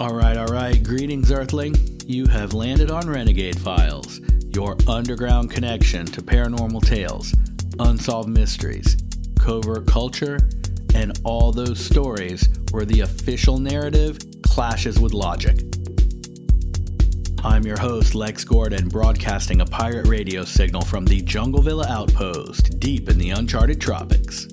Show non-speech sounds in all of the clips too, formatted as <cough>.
All right, all right. Greetings, Earthling. You have landed on Renegade Files, your underground connection to paranormal tales, unsolved mysteries, covert culture, and all those stories where the official narrative clashes with logic. I'm your host, Lex Gordon, broadcasting a pirate radio signal from the Jungle Villa outpost deep in the uncharted tropics.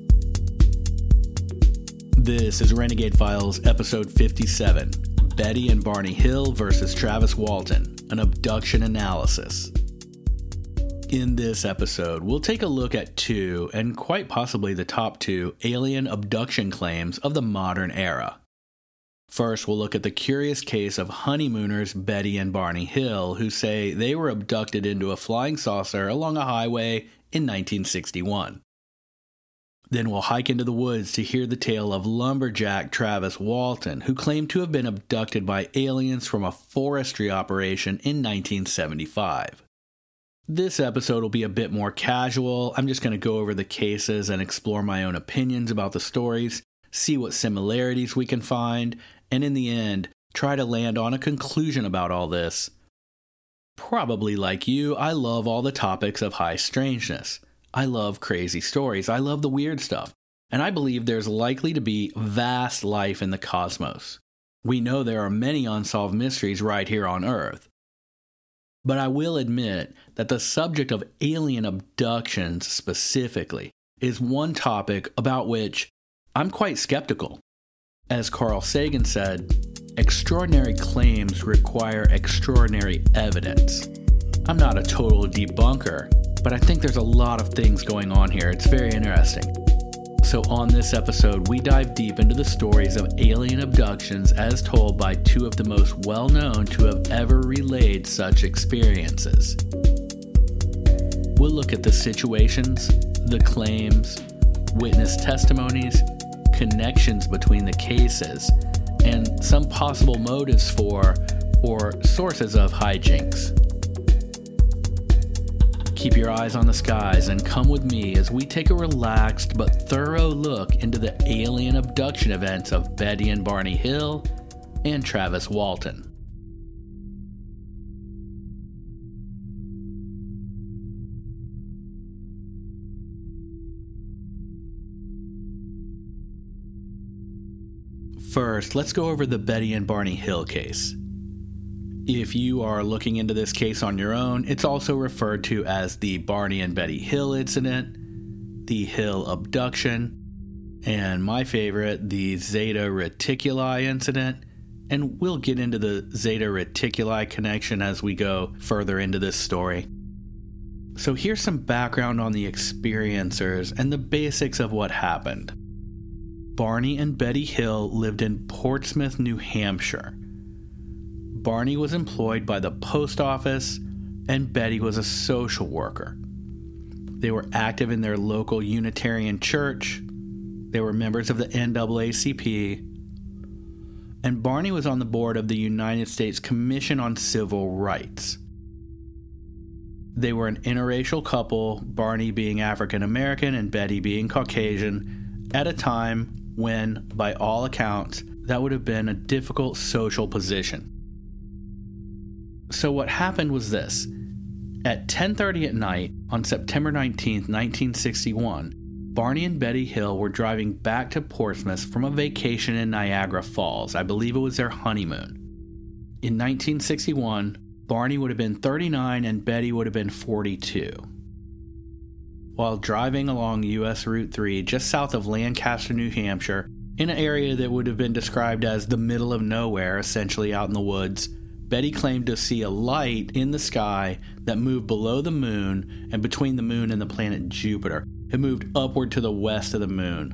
This is Renegade Files, episode 57 Betty and Barney Hill versus Travis Walton, an abduction analysis. In this episode, we'll take a look at two, and quite possibly the top two, alien abduction claims of the modern era. First, we'll look at the curious case of honeymooners Betty and Barney Hill, who say they were abducted into a flying saucer along a highway in 1961. Then we'll hike into the woods to hear the tale of lumberjack Travis Walton, who claimed to have been abducted by aliens from a forestry operation in 1975. This episode will be a bit more casual. I'm just going to go over the cases and explore my own opinions about the stories, see what similarities we can find, and in the end, try to land on a conclusion about all this. Probably like you, I love all the topics of high strangeness. I love crazy stories. I love the weird stuff. And I believe there's likely to be vast life in the cosmos. We know there are many unsolved mysteries right here on Earth. But I will admit that the subject of alien abductions specifically is one topic about which I'm quite skeptical. As Carl Sagan said, extraordinary claims require extraordinary evidence. I'm not a total debunker, but I think there's a lot of things going on here. It's very interesting. So, on this episode, we dive deep into the stories of alien abductions as told by two of the most well known to have ever relayed such experiences. We'll look at the situations, the claims, witness testimonies, connections between the cases, and some possible motives for or sources of hijinks. Keep your eyes on the skies and come with me as we take a relaxed but thorough look into the alien abduction events of Betty and Barney Hill and Travis Walton. First, let's go over the Betty and Barney Hill case. If you are looking into this case on your own, it's also referred to as the Barney and Betty Hill incident, the Hill abduction, and my favorite, the Zeta Reticuli incident. And we'll get into the Zeta Reticuli connection as we go further into this story. So, here's some background on the experiencers and the basics of what happened. Barney and Betty Hill lived in Portsmouth, New Hampshire Barney was employed by the post office and Betty was a social worker. They were active in their local Unitarian church. They were members of the NAACP. And Barney was on the board of the United States Commission on Civil Rights. They were an interracial couple, Barney being African American and Betty being Caucasian, at a time when, by all accounts, that would have been a difficult social position. So what happened was this. At 10:30 at night on September 19, 1961, Barney and Betty Hill were driving back to Portsmouth from a vacation in Niagara Falls. I believe it was their honeymoon. In 1961, Barney would have been 39 and Betty would have been 42. While driving along US Route 3 just south of Lancaster, New Hampshire, in an area that would have been described as the middle of nowhere, essentially out in the woods, Betty claimed to see a light in the sky that moved below the moon and between the moon and the planet Jupiter. It moved upward to the west of the moon.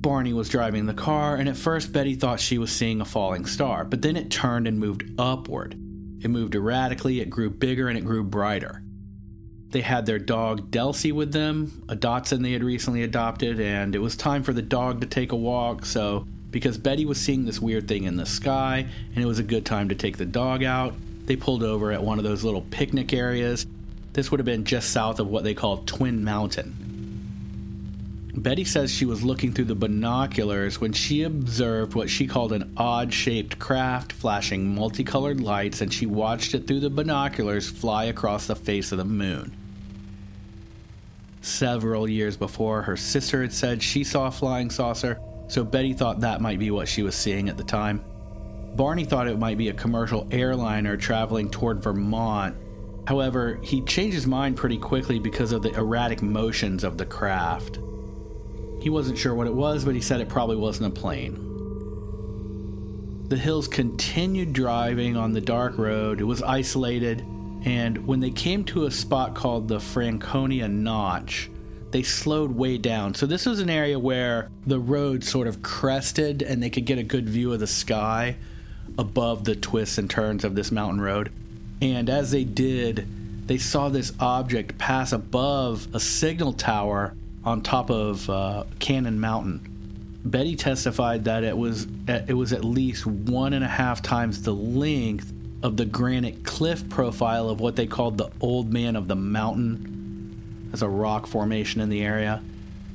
Barney was driving the car, and at first Betty thought she was seeing a falling star, but then it turned and moved upward. It moved erratically, it grew bigger, and it grew brighter. They had their dog Delsey with them, a Dachshund they had recently adopted, and it was time for the dog to take a walk, so because Betty was seeing this weird thing in the sky and it was a good time to take the dog out. They pulled over at one of those little picnic areas. This would have been just south of what they call Twin Mountain. Betty says she was looking through the binoculars when she observed what she called an odd shaped craft flashing multicolored lights, and she watched it through the binoculars fly across the face of the moon. Several years before, her sister had said she saw a flying saucer, so Betty thought that might be what she was seeing at the time. Barney thought it might be a commercial airliner traveling toward Vermont. However, he changed his mind pretty quickly because of the erratic motions of the craft. He wasn't sure what it was, but he said it probably wasn't a plane. The Hills continued driving on the dark road. It was isolated, and when they came to a spot called the Franconia Notch, they slowed way down. So, this was an area where the road sort of crested and they could get a good view of the sky above the twists and turns of this mountain road. And as they did, they saw this object pass above a signal tower on top of uh, Cannon Mountain. Betty testified that it was at, it was at least one and a half times the length of the granite cliff profile of what they called the Old Man of the Mountain, as a rock formation in the area.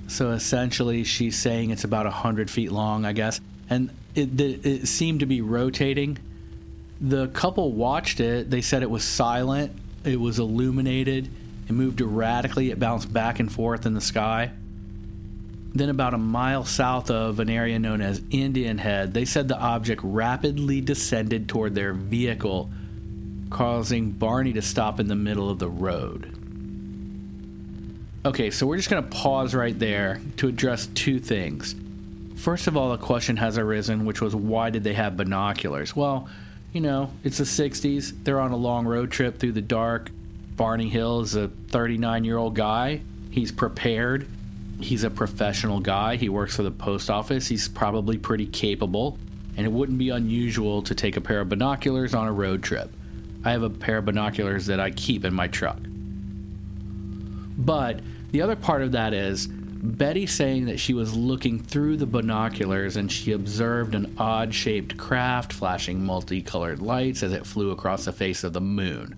So essentially, she's saying it's about hundred feet long, I guess, and it, it seemed to be rotating. The couple watched it. They said it was silent. It was illuminated it moved erratically, it bounced back and forth in the sky. Then, about a mile south of an area known as Indian Head, they said the object rapidly descended toward their vehicle, causing Barney to stop in the middle of the road. Okay, so we're just going to pause right there to address two things. First of all, a question has arisen, which was why did they have binoculars? Well, you know, it's the 60s. They're on a long road trip through the dark. Barney Hill is a 39 year old guy. He's prepared. He's a professional guy. He works for the post office. He's probably pretty capable. And it wouldn't be unusual to take a pair of binoculars on a road trip. I have a pair of binoculars that I keep in my truck. But the other part of that is Betty saying that she was looking through the binoculars and she observed an odd shaped craft flashing multicolored lights as it flew across the face of the moon.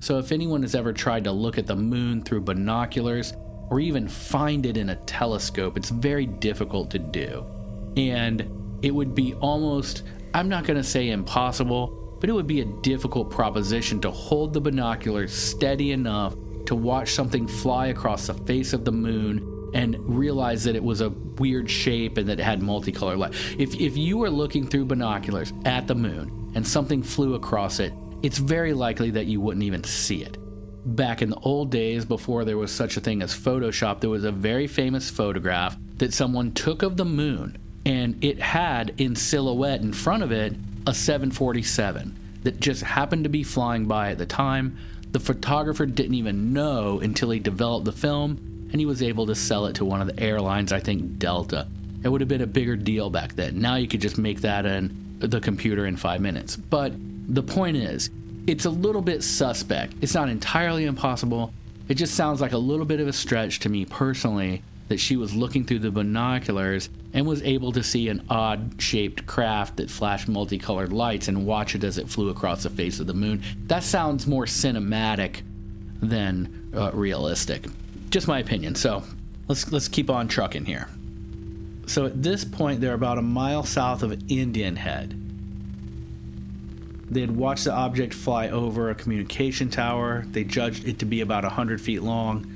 So, if anyone has ever tried to look at the moon through binoculars or even find it in a telescope, it's very difficult to do. And it would be almost, I'm not going to say impossible, but it would be a difficult proposition to hold the binoculars steady enough to watch something fly across the face of the moon and realize that it was a weird shape and that it had multicolored light. If, if you were looking through binoculars at the moon and something flew across it, it's very likely that you wouldn't even see it. Back in the old days, before there was such a thing as Photoshop, there was a very famous photograph that someone took of the moon, and it had in silhouette in front of it a 747 that just happened to be flying by at the time. The photographer didn't even know until he developed the film, and he was able to sell it to one of the airlines, I think Delta. It would have been a bigger deal back then. Now you could just make that in the computer in five minutes. But the point is, it's a little bit suspect. It's not entirely impossible. It just sounds like a little bit of a stretch to me personally that she was looking through the binoculars and was able to see an odd shaped craft that flashed multicolored lights and watch it as it flew across the face of the moon. That sounds more cinematic than uh, realistic. Just my opinion. So let's let's keep on trucking here. So at this point, they're about a mile south of Indian Head. They had watched the object fly over a communication tower. They judged it to be about 100 feet long.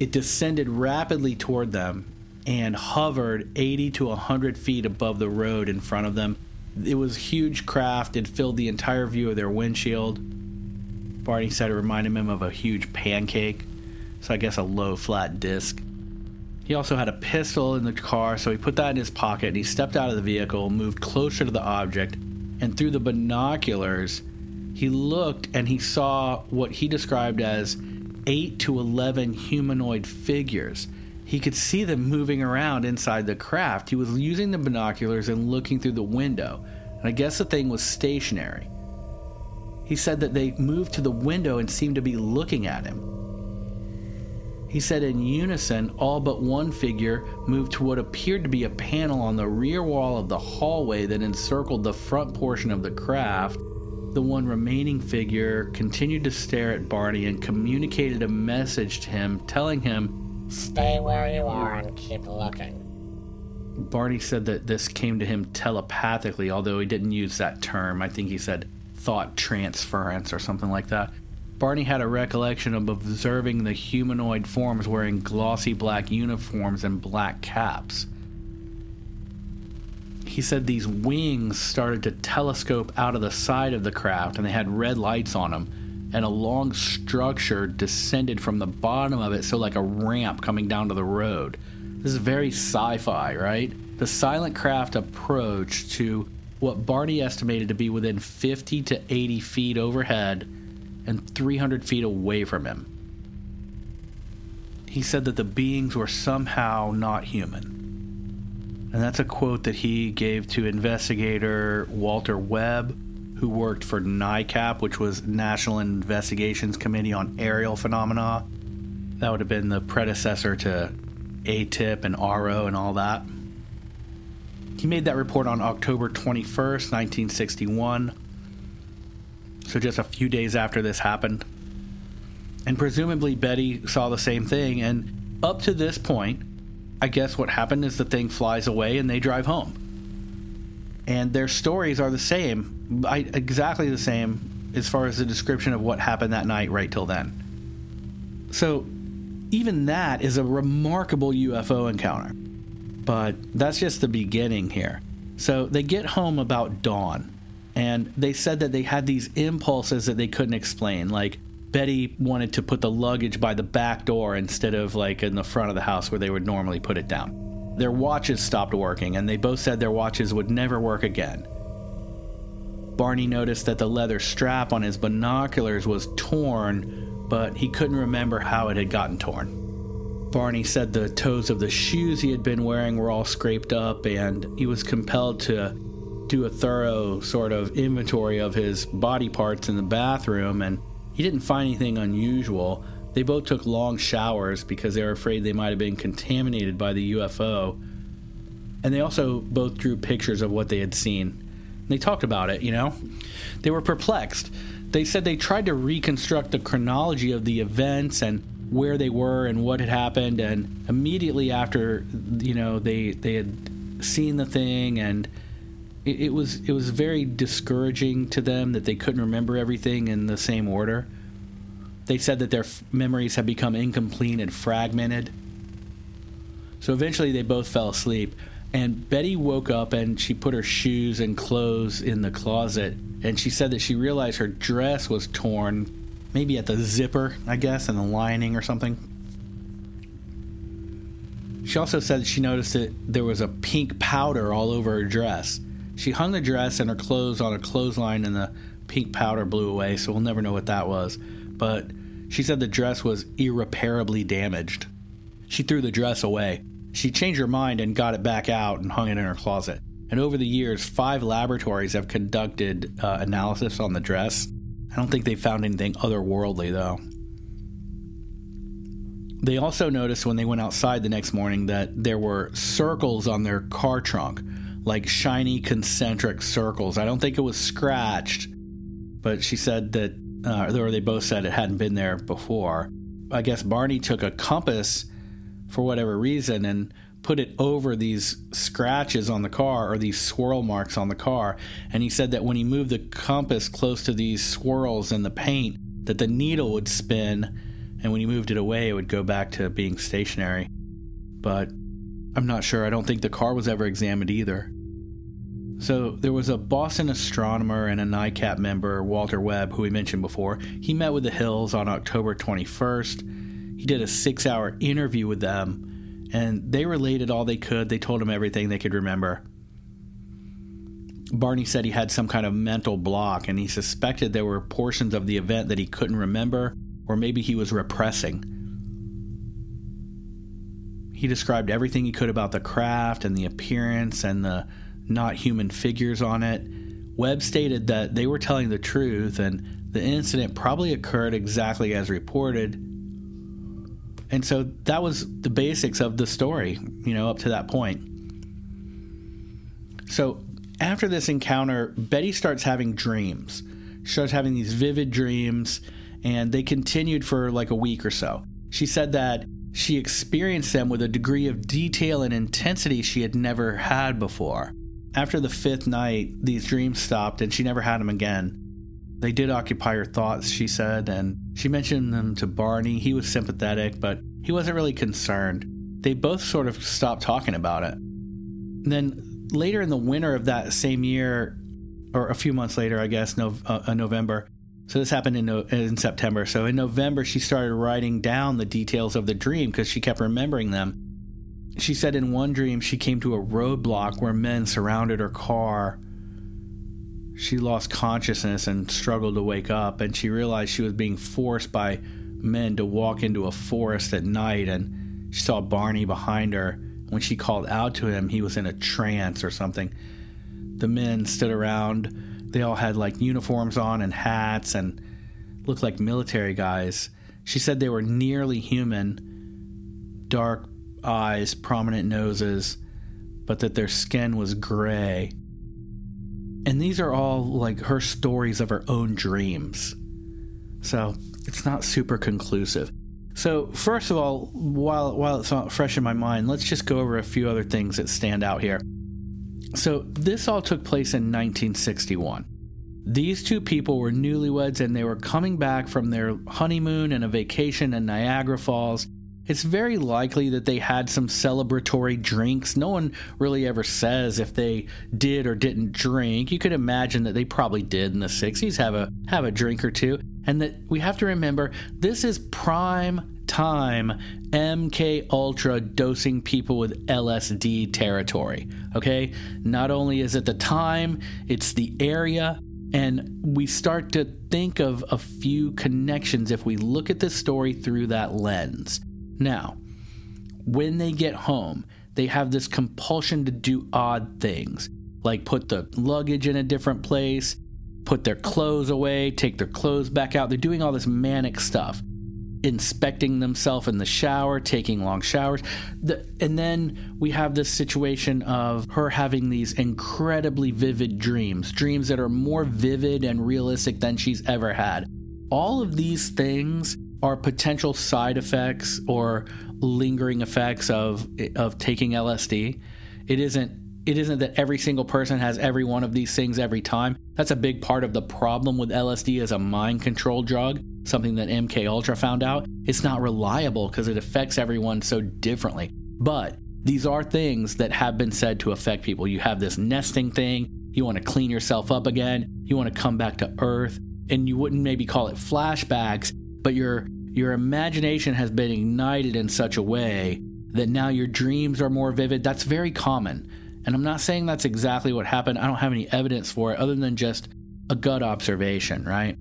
It descended rapidly toward them and hovered 80 to 100 feet above the road in front of them. It was huge craft. It filled the entire view of their windshield. Barney said it reminded him of a huge pancake, so I guess a low flat disc. He also had a pistol in the car, so he put that in his pocket and he stepped out of the vehicle, moved closer to the object, and through the binoculars, he looked and he saw what he described as 8 to 11 humanoid figures. He could see them moving around inside the craft. He was using the binoculars and looking through the window, and I guess the thing was stationary. He said that they moved to the window and seemed to be looking at him. He said in unison, all but one figure moved to what appeared to be a panel on the rear wall of the hallway that encircled the front portion of the craft. The one remaining figure continued to stare at Barney and communicated a message to him, telling him Stay where you are and keep looking. Barney said that this came to him telepathically, although he didn't use that term. I think he said thought transference or something like that. Barney had a recollection of observing the humanoid forms wearing glossy black uniforms and black caps. He said these wings started to telescope out of the side of the craft and they had red lights on them, and a long structure descended from the bottom of it, so like a ramp coming down to the road. This is very sci fi, right? The silent craft approached to what Barney estimated to be within 50 to 80 feet overhead and 300 feet away from him. He said that the beings were somehow not human. And that's a quote that he gave to investigator Walter Webb, who worked for NICAP, which was National Investigations Committee on Aerial Phenomena. That would have been the predecessor to ATIP and AARO and all that. He made that report on October 21st, 1961. So just a few days after this happened. And presumably Betty saw the same thing. And up to this point, I guess what happened is the thing flies away and they drive home. And their stories are the same, I, exactly the same as far as the description of what happened that night right till then. So even that is a remarkable UFO encounter. But that's just the beginning here. So they get home about dawn, and they said that they had these impulses that they couldn't explain. Like Betty wanted to put the luggage by the back door instead of like in the front of the house where they would normally put it down. Their watches stopped working, and they both said their watches would never work again. Barney noticed that the leather strap on his binoculars was torn but he couldn't remember how it had gotten torn. Barney said the toes of the shoes he had been wearing were all scraped up, and he was compelled to do a thorough sort of inventory of his body parts in the bathroom, and he didn't find anything unusual. They both took long showers because they were afraid they might have been contaminated by the UFO. And they also both drew pictures of what they had seen. They talked about it, you know? They were perplexed they said they tried to reconstruct the chronology of the events and where they were and what had happened and immediately after you know they they had seen the thing and it, it was it was very discouraging to them that they couldn't remember everything in the same order they said that their f- memories had become incomplete and fragmented so eventually they both fell asleep and Betty woke up and she put her shoes and clothes in the closet and she said that she realized her dress was torn, maybe at the zipper, I guess, and the lining or something. She also said she noticed that there was a pink powder all over her dress. She hung the dress and her clothes on a clothesline, and the pink powder blew away, so we'll never know what that was. But she said the dress was irreparably damaged. She threw the dress away. She changed her mind and got it back out and hung it in her closet. And over the years, five laboratories have conducted uh, analysis on the dress. I don't think they found anything otherworldly, though. They also noticed when they went outside the next morning that there were circles on their car trunk, like shiny concentric circles. I don't think it was scratched, but she said that, uh, or they both said it hadn't been there before. I guess Barney took a compass for whatever reason and put it over these scratches on the car or these swirl marks on the car and he said that when he moved the compass close to these swirls in the paint that the needle would spin and when he moved it away it would go back to being stationary but i'm not sure i don't think the car was ever examined either so there was a Boston astronomer and a NICAP member, Walter Webb, who we mentioned before. He met with the Hills on October 21st. He did a six hour interview with them and they related all they could. They told him everything they could remember. Barney said he had some kind of mental block and he suspected there were portions of the event that he couldn't remember or maybe he was repressing. He described everything he could about the craft and the appearance and the not human figures on it. Webb stated that they were telling the truth and the incident probably occurred exactly as reported and so that was the basics of the story, you know, up to that point. So after this encounter, Betty starts having dreams. She starts having these vivid dreams, and they continued for like a week or so. She said that she experienced them with a degree of detail and intensity she had never had before. After the fifth night, these dreams stopped and she never had them again. They did occupy her thoughts, she said, and she mentioned them to Barney. He was sympathetic, but he wasn't really concerned. They both sort of stopped talking about it. And then later in the winter of that same year, or a few months later, I guess, no, uh, November, so this happened in, in September. So in November, she started writing down the details of the dream because she kept remembering them. She said in one dream she came to a roadblock where men surrounded her car. She lost consciousness and struggled to wake up, and she realized she was being forced by men to walk into a forest at night. And she saw Barney behind her. When she called out to him, he was in a trance or something. The men stood around they all had like uniforms on and hats and looked like military guys. She said they were nearly human, dark eyes, prominent noses, but that their skin was gray. And these are all like her stories of her own dreams. So it's not super conclusive. So first of all, while while it's fresh in my mind, let's just go over a few other things that stand out here. So, this all took place in 1961. These two people were newlyweds and they were coming back from their honeymoon and a vacation in Niagara Falls. It's very likely that they had some celebratory drinks. No one really ever says if they did or didn't drink. You could imagine that they probably did in the 60s have a have a drink or two and that we have to remember this is prime time MK Ultra dosing people with LSD territory. Okay? Not only is it the time, it's the area, and we start to think of a few connections if we look at this story through that lens. Now, when they get home, they have this compulsion to do odd things, like put the luggage in a different place, put their clothes away, take their clothes back out. They're doing all this manic stuff inspecting themselves in the shower, taking long showers. The, and then we have this situation of her having these incredibly vivid dreams, dreams that are more vivid and realistic than she's ever had. All of these things are potential side effects or lingering effects of of taking LSD. It isn't it isn't that every single person has every one of these things every time. That's a big part of the problem with LSD as a mind control drug something that MK Ultra found out, it's not reliable because it affects everyone so differently. But these are things that have been said to affect people. You have this nesting thing, you want to clean yourself up again, you want to come back to earth, and you wouldn't maybe call it flashbacks, but your your imagination has been ignited in such a way that now your dreams are more vivid. That's very common. And I'm not saying that's exactly what happened. I don't have any evidence for it other than just a gut observation, right?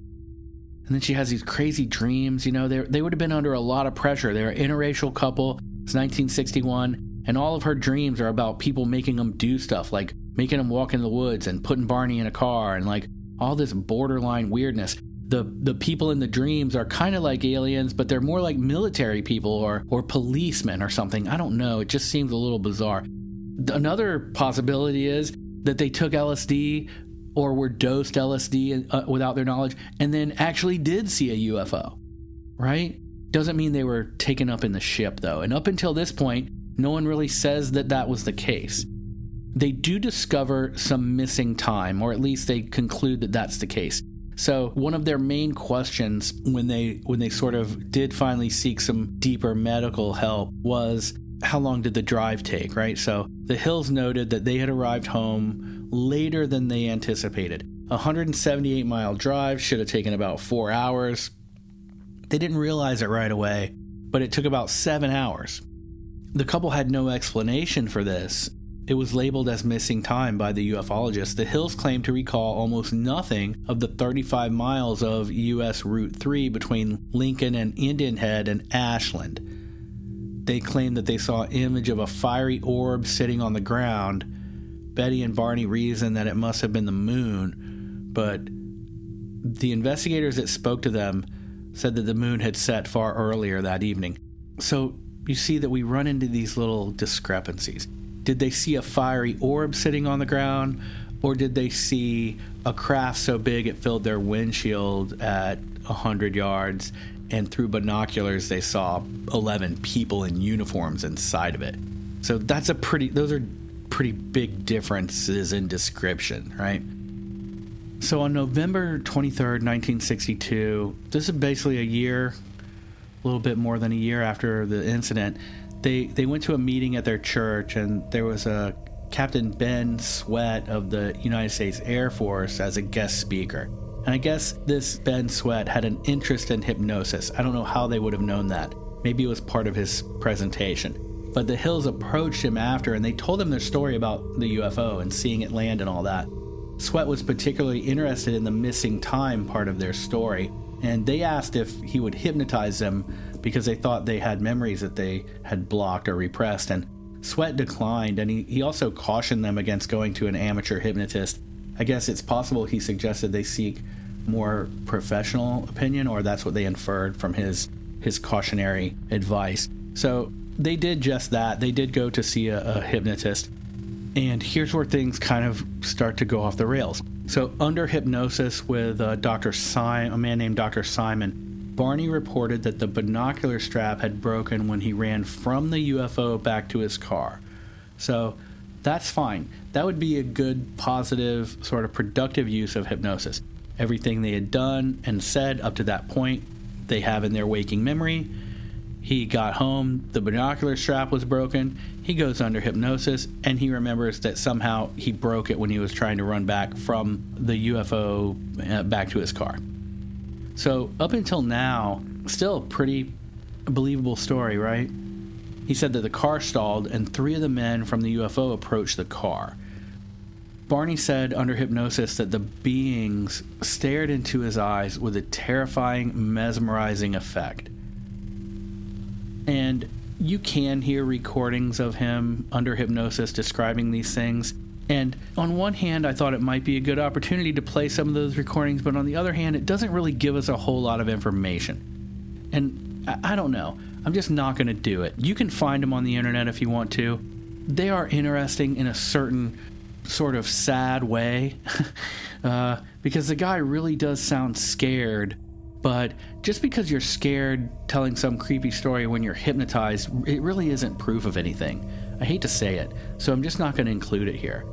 And then she has these crazy dreams. You know, they, they would have been under a lot of pressure. They're an interracial couple. It's 1961. And all of her dreams are about people making them do stuff, like making them walk in the woods and putting Barney in a car and like all this borderline weirdness. The, the people in the dreams are kind of like aliens, but they're more like military people or, or policemen or something. I don't know. It just seems a little bizarre. Another possibility is that they took LSD or were dosed LSD uh, without their knowledge and then actually did see a UFO, right? Doesn't mean they were taken up in the ship, though. And up until this point, no one really says that that was the case. They do discover some missing time, or at least they conclude that that's the case. So one of their main questions when they when they sort of did finally seek some deeper medical help was how long did the drive take, right? So the Hills noted that they had arrived home later than they anticipated. A 178 mile drive should have taken about four hours. They didn't realize it right away, but it took about seven hours. The couple had no explanation for this. It was labeled as missing time by the ufologists. The Hills claimed to recall almost nothing of the 35 miles of US Route 3 between Lincoln and Indian Head and Ashland. They claimed that they saw an image of a fiery orb sitting on the ground Betty and Barney reasoned that it must have been the moon, but the investigators that spoke to them said that the moon had set far earlier that evening. So you see that we run into these little discrepancies. Did they see a fiery orb sitting on the ground, or did they see a craft so big it filled their windshield at 100 yards and through binoculars they saw 11 people in uniforms inside of it. So that's a pretty those are pretty big differences in description, right? So on November 23rd, 1962, this is basically a year, a little bit more than a year after the incident, they they went to a meeting at their church and there was a Captain Ben Swett of the United States Air Force as a guest speaker. And I guess this Ben Swett had an interest in hypnosis. I don't know how they would have known that. Maybe it was part of his presentation. But the Hills approached him after and they told him their story about the UFO and seeing it land and all that. Swett was particularly interested in the missing time part of their story, and they asked if he would hypnotize them because they thought they had memories that they had blocked or repressed. And Swett declined, and he, he also cautioned them against going to an amateur hypnotist. I guess it's possible he suggested they seek more professional opinion, or that's what they inferred from his his cautionary advice. So they did just that. They did go to see a, a hypnotist, and here's where things kind of start to go off the rails. So, under hypnosis with uh, Dr. Simon, a man named Dr. Simon, Barney reported that the binocular strap had broken when he ran from the UFO back to his car. So, that's fine. That would be a good, positive, sort of productive use of hypnosis. Everything they had done and said up to that point, they have in their waking memory he got home, the binocular strap was broken. He goes under hypnosis and he remembers that somehow he broke it when he was trying to run back from the UFO uh, back to his car. So, up until now, still a pretty believable story, right? He said that the car stalled and three of the men from the UFO approached the car. Barney said under hypnosis that the beings stared into his eyes with a terrifying, mesmerizing effect and you can hear recordings of him under hypnosis describing these things. And on one hand, I thought it might be a good opportunity to play some of those recordings, but on the other hand, it doesn't really give us a whole lot of information. And I, I don't know. I'm just not going to do it. You can find them on the internet if you want to. They are interesting in a certain sort of sad way <laughs> uh, because the guy really does sound scared but just because you're scared telling some creepy story when you're hypnotized, it really isn't proof of anything. I hate to say it, so I'm just not going to include it here.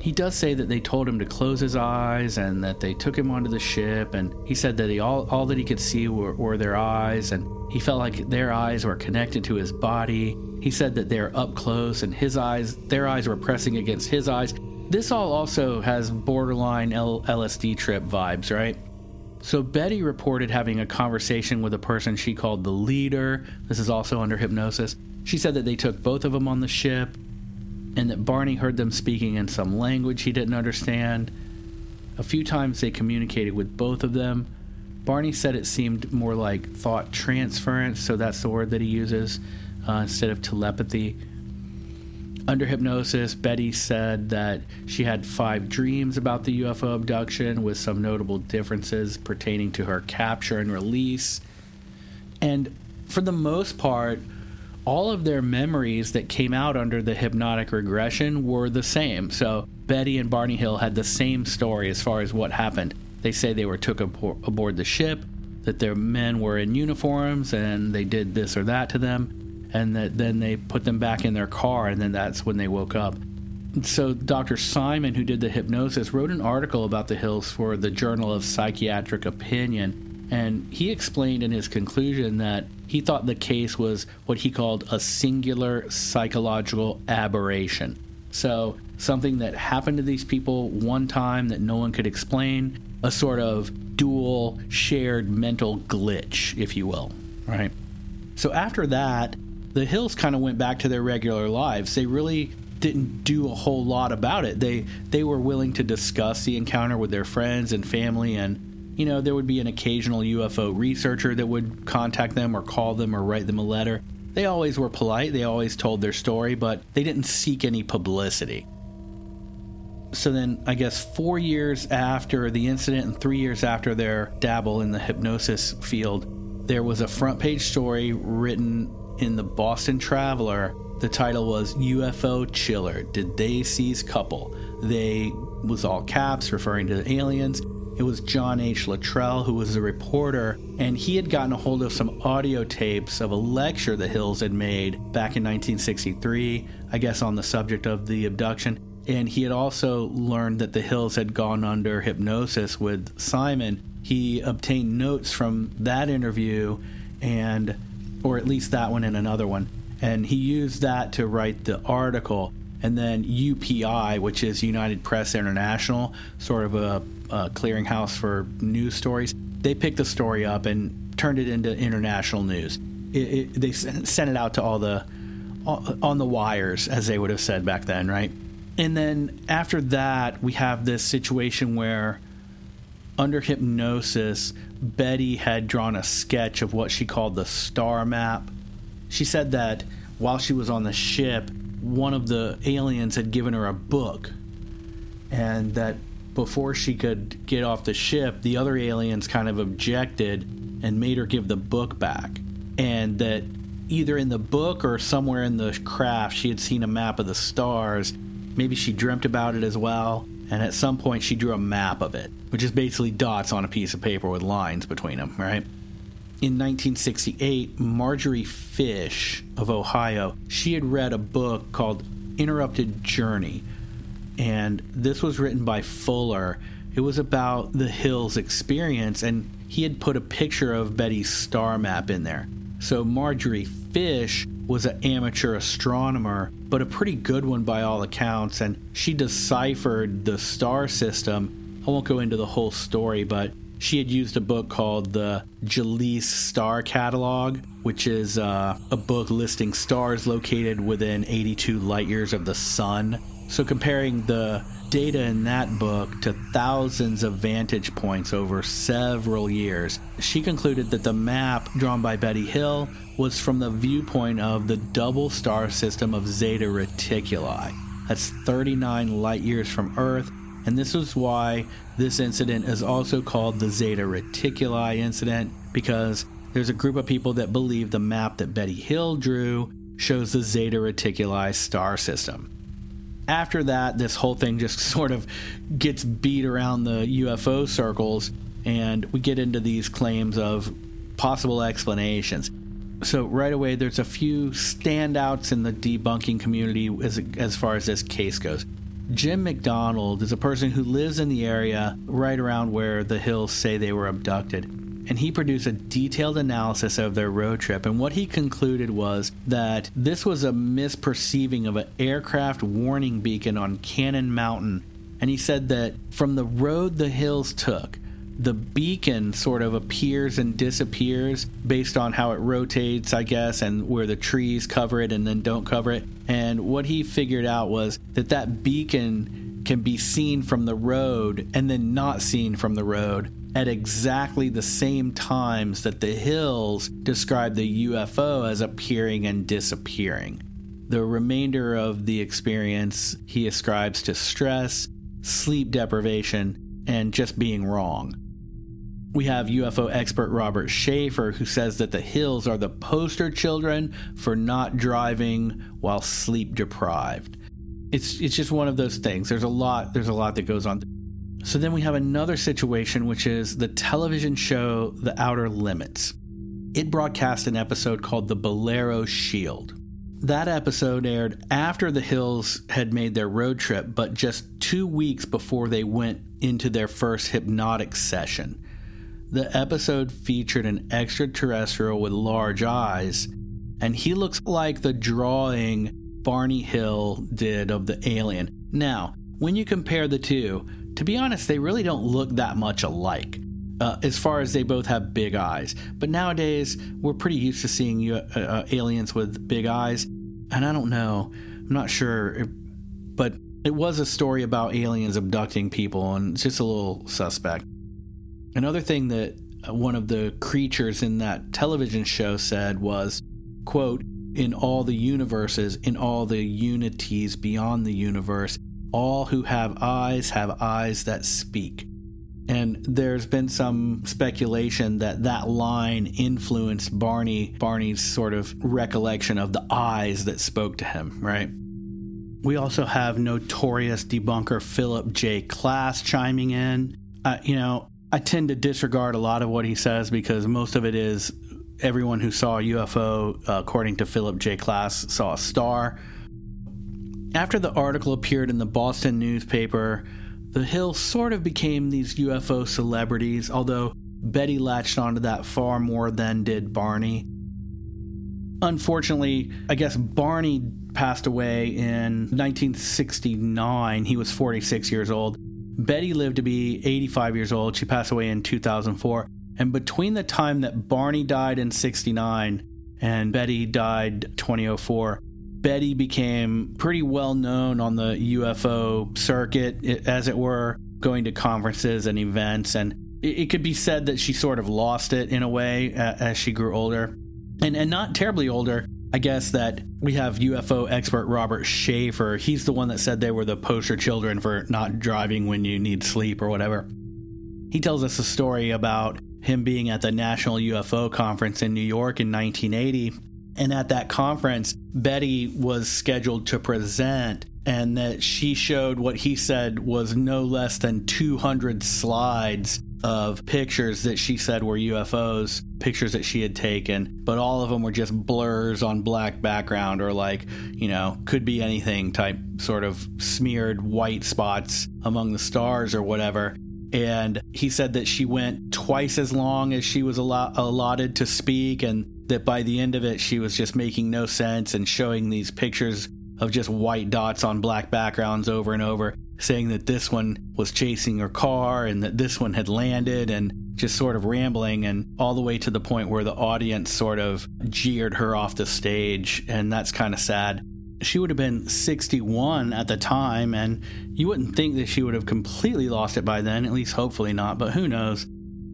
He does say that they told him to close his eyes and that they took him onto the ship, and he said that he, all, all that he could see were, were their eyes, and he felt like their eyes were connected to his body. He said that they're up close and his eyes, their eyes were pressing against his eyes. This all also has borderline L- LSD trip vibes, right? So Betty reported having a conversation with a person she called the leader. This is also under hypnosis. She said that they took both of them on the ship and that Barney heard them speaking in some language he didn't understand. A few times they communicated with both of them. Barney said it seemed more like thought transference, so that's the word that he uses uh, instead of telepathy. Under hypnosis, Betty said that she had five dreams about the UFO abduction with some notable differences pertaining to her capture and release. And for the most part, all of their memories that came out under the hypnotic regression were the same. So Betty and Barney Hill had the same story as far as what happened. They say they were took aboard the ship, that their men were in uniforms and they did this or that to them and that then they put them back in their car, and then that's when they woke up. So, Dr. Simon, who did the hypnosis, wrote an article about the hills for the Journal of Psychiatric Opinion, and he explained in his conclusion that he thought the case was what he called a singular psychological aberration. So, something that happened to these people one time that no one could explain, a sort of dual shared mental glitch, if you will, right? So, after that, the Hills kind of went back to their regular lives. They really didn't do a whole lot about it. They they were willing to discuss the encounter with their friends and family and you know, there would be an occasional UFO researcher that would contact them or call them or write them a letter. They always were polite, they always told their story, but they didn't seek any publicity. So then, I guess four years after the incident and three years after their dabble in the hypnosis field, there was a front page story written in the Boston Traveler, the title was UFO Chiller Did They Seize Couple? They was all caps referring to aliens. It was John H. Luttrell, who was a reporter, and he had gotten a hold of some audio tapes of a lecture the Hills had made back in 1963, I guess on the subject of the abduction. And he had also learned that the Hills had gone under hypnosis with Simon. He obtained notes from that interview and or at least that one and another one. And he used that to write the article. And then UPI, which is United Press International, sort of a, Uh, a clearinghouse for news stories, they picked the story up and turned it into international news. It, it, they sent it out to all the on the wires, as they would have said back then, right? And then after that, we have this situation where, under hypnosis, Betty had drawn a sketch of what she called the star map. She said that while she was on the ship, one of the aliens had given her a book, and that before she could get off the ship, the other aliens kind of objected and made her give the book back. And that either in the book or somewhere in the craft, she had seen a map of the stars. Maybe she dreamt about it as well and at some point she drew a map of it, which is basically dots on a piece of paper with lines between them, right? In 1968, Marjorie Fish of Ohio, she had read a book called Interrupted Journey, and this was written by Fuller. It was about the Hills experience, and he had put a picture of Betty's star map in there. So Marjorie Fish was an amateur astronomer, but a pretty good one by all accounts, and she deciphered the star system. I won't go into the whole story, but she had used a book called the Gliese Star Catalog, which is uh, a book listing stars located within 82 light years of the sun. So, comparing the data in that book to thousands of vantage points over several years, she concluded that the map drawn by Betty Hill was from the viewpoint of the double star system of Zeta Reticuli. That's 39 light years from Earth, and this is why this incident is also called the Zeta Reticuli incident because there's a group of people that believe the map that Betty Hill drew shows the Zeta Reticuli star system after that, this whole thing just <laughs> sort of gets beat around the UFO circles, and we get into these claims of possible explanations. So right away, there's a few standouts in the debunking community as as far as this case goes. Jim McDonald is a person who lives in the area right around where the Hills say they were abducted and he produced a detailed analysis of their road trip. And what he concluded was that this was a misperceiving of an aircraft warning beacon on Cannon Mountain. And he said that from the road the hills took, the beacon sort of appears and disappears based on how it rotates, I guess, and where the trees cover it and then don't cover it. And what he figured out was that that beacon can be seen from the road and then not seen from the road at exactly the same times that the hills describe the UFO as appearing and disappearing. The remainder of the experience he ascribes to stress, sleep deprivation, and just being wrong. We have UFO expert Robert Sheaffer who says that the hills are the poster children for not driving while sleep deprived. It's it's just one of those things. There's a lot there's a lot that goes on. So then we have another situation, which is the television show The Outer Limits. It broadcast an episode called The Bellero Shield. That episode aired after the Hills had made their road trip, but just two weeks before they went into their first hypnotic session. The episode featured an extraterrestrial with large eyes, and he looks like the drawing Barney Hill did of the alien. Now, when you compare the two, to be honest, they really don't look that much alike. Uh, as far as they both have big eyes. But nowadays, we're pretty used to seeing uh, uh, aliens with big eyes. And I don't know, I'm not sure, but it was a story about aliens abducting people, and it's just a little suspect. Another thing that uh, one of the creatures in that television show said was, quote, in all the universes, in all the unities beyond the universe, all who have eyes have eyes that speak. And there's been some speculation that that line influenced Barney, Barney's sort of recollection of the eyes that spoke to him, right? We also have notorious debunker Philip J. Klass chiming in. uh, you know, I tend to disregard a lot of what he says because most of it is everyone who saw a UFO, uh, according to Philip J. Klass, saw a star. After the article appeared in the Boston newspaper, the Hill sort of became these UFO celebrities, although Betty latched onto that far more than did Barney. Unfortunately, I guess Barney passed away in 1969. He was 46 years old. Betty lived to be 85 years old. She passed away in 2004. And between the time that Barney died in 69 and Betty died 2004, Betty became pretty well known on the UFO circuit, as it were, going to conferences and events. And it, could be said that she sort of lost it in a way as she grew older. And, and not terribly older. I guess that we have UFO expert Robert Sheaffer. He's the one that said they were the poster children for not driving when you need sleep or whatever. He tells us a story about him being at the National UFO Conference in New York in 1980 and at that conference, Betty was scheduled to present, and that she showed what he said was no less than 200 slides of pictures that she said were UFOs, pictures that she had taken, but all of them were just blurs on black background or like, you know, could be anything type sort of smeared white spots among the stars or whatever. And he said that she went twice as long as she was allotted to speak and that by the end of it, she was just making no sense and showing these pictures of just white dots on black backgrounds over and over, saying that this one was chasing her car and that this one had landed and just sort of rambling and all the way to the point where the audience sort of jeered her off the stage. And that's kind of sad. She would have been 61 at the time, and you wouldn't think that she would have completely lost it by then, at least hopefully not, but who knows.